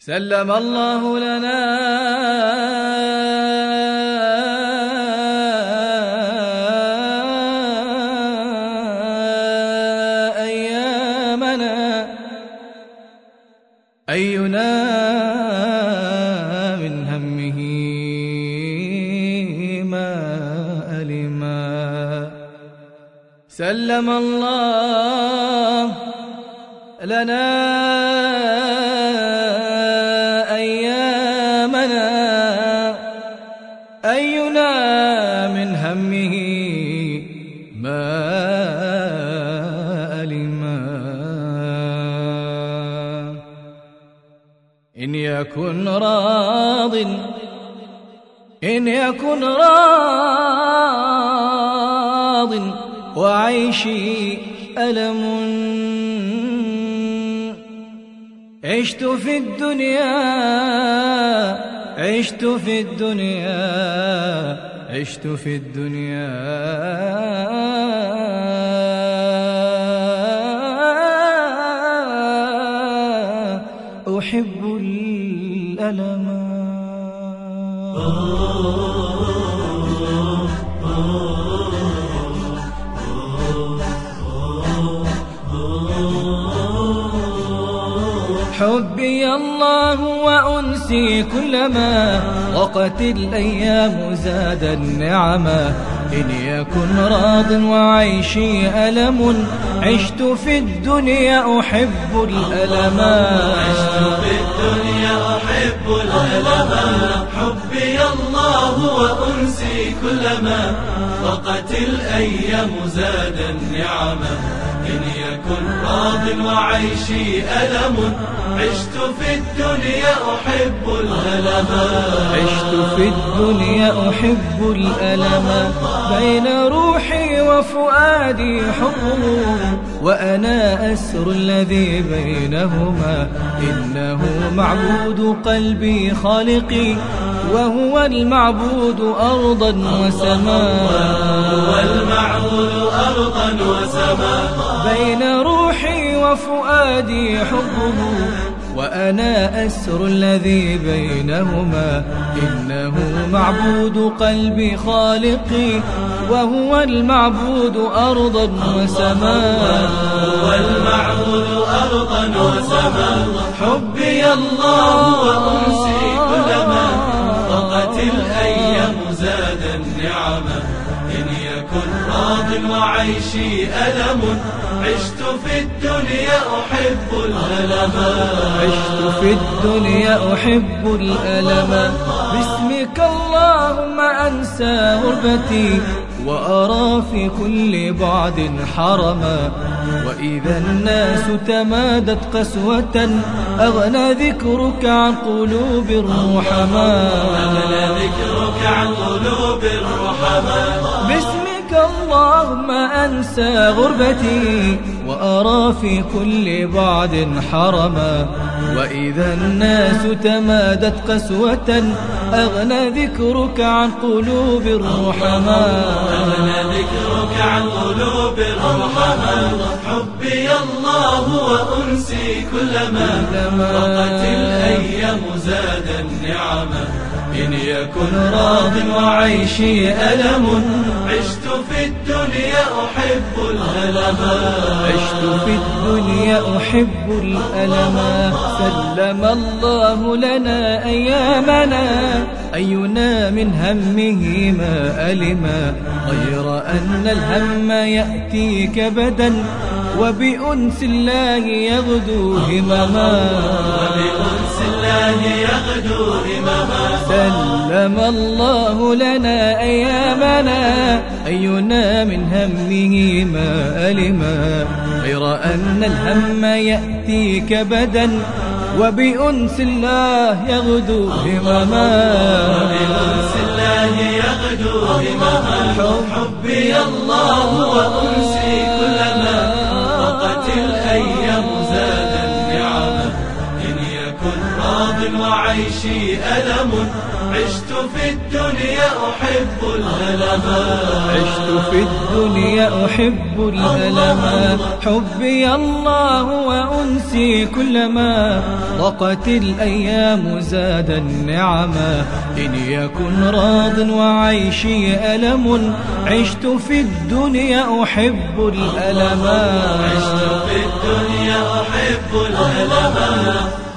سلم الله لنا أيامنا. أينا من همه ما ألما. سلم الله لنا يكن راض إن يكن راض. وعيشي ألم. عشت في الدنيا عشت في الدنيا عشت في الدنيا. أحب الألم حبي الله وأنسي كلما وقت الأيام زاد النعما إن يكن راض وعيشي ألم عشت في الدنيا أحب الألما عشت في الدنيا أحب الألما حبي الله وأنسي كلما وقت الأيام زاد النعما إن يكن راض وعيشي ألم. عشت في الدنيا أحب الألم. عشت في الدنيا أحب الألم. بين روحي وفؤادي حب وأنا أسر الذي بينهما. إنه معبود قلبي خالقي وهو المعبود أرضا وسماء. أرضا وسماء بين روحي وفؤادي حبه وأنا أسر الذي بينهما. إنه معبود قلبي خالقي وهو المعبود أرضا وسماء. هو المعبود أرضا وسماء. حبي الله وأنسي يكن راض وعيشي ألم. عشت في الدنيا أحب الألم. عشت في الدنيا أحب الألم. باسمك اللهم أنسى غربتي وأرى في كل بعد حرما وإذا الناس تمادت قسوة أغنى ذكرك عن قلوب الرحماء أغنى ذكرك عن قلوب الرحماء باسمك اللهم أنسى غربتي وأرى في كل بعد حرما وإذا الناس تمادت قسوة أغنى ذكرك عن قلوب الرحماء أغنى ذكرك عن قلوب الرحماء حبي الله وأنسي كلما ضاقت الأيام زاد النعمة. إن يكن راض وعيشي ألم. عشت في الدنيا أحب الألم. عشت في الدنيا أحب الألم. سلم الله لنا أيامنا. أينا من همه ما ألما غير أن الهم يأتي كبدا وبأنس الله يغدو همما. وبأنس الله يغدو همما. سلم الله لنا أيامنا. أينا من همه ما ألما. غير أن الهم يأتي كبدا وبأنس الله يغدو همما وبأنس الله يغدو همما حبي الله وأنسي عيشي ألم. عشت في الدنيا أحب الألم. عشت في الدنيا أحب الهلها حبي الله وأنسي كلما ضقت الأيام زاد النعما إن يكن راض وعيشي ألم. عشت في الدنيا أحب الألم. عشت في الدنيا أحب الألم.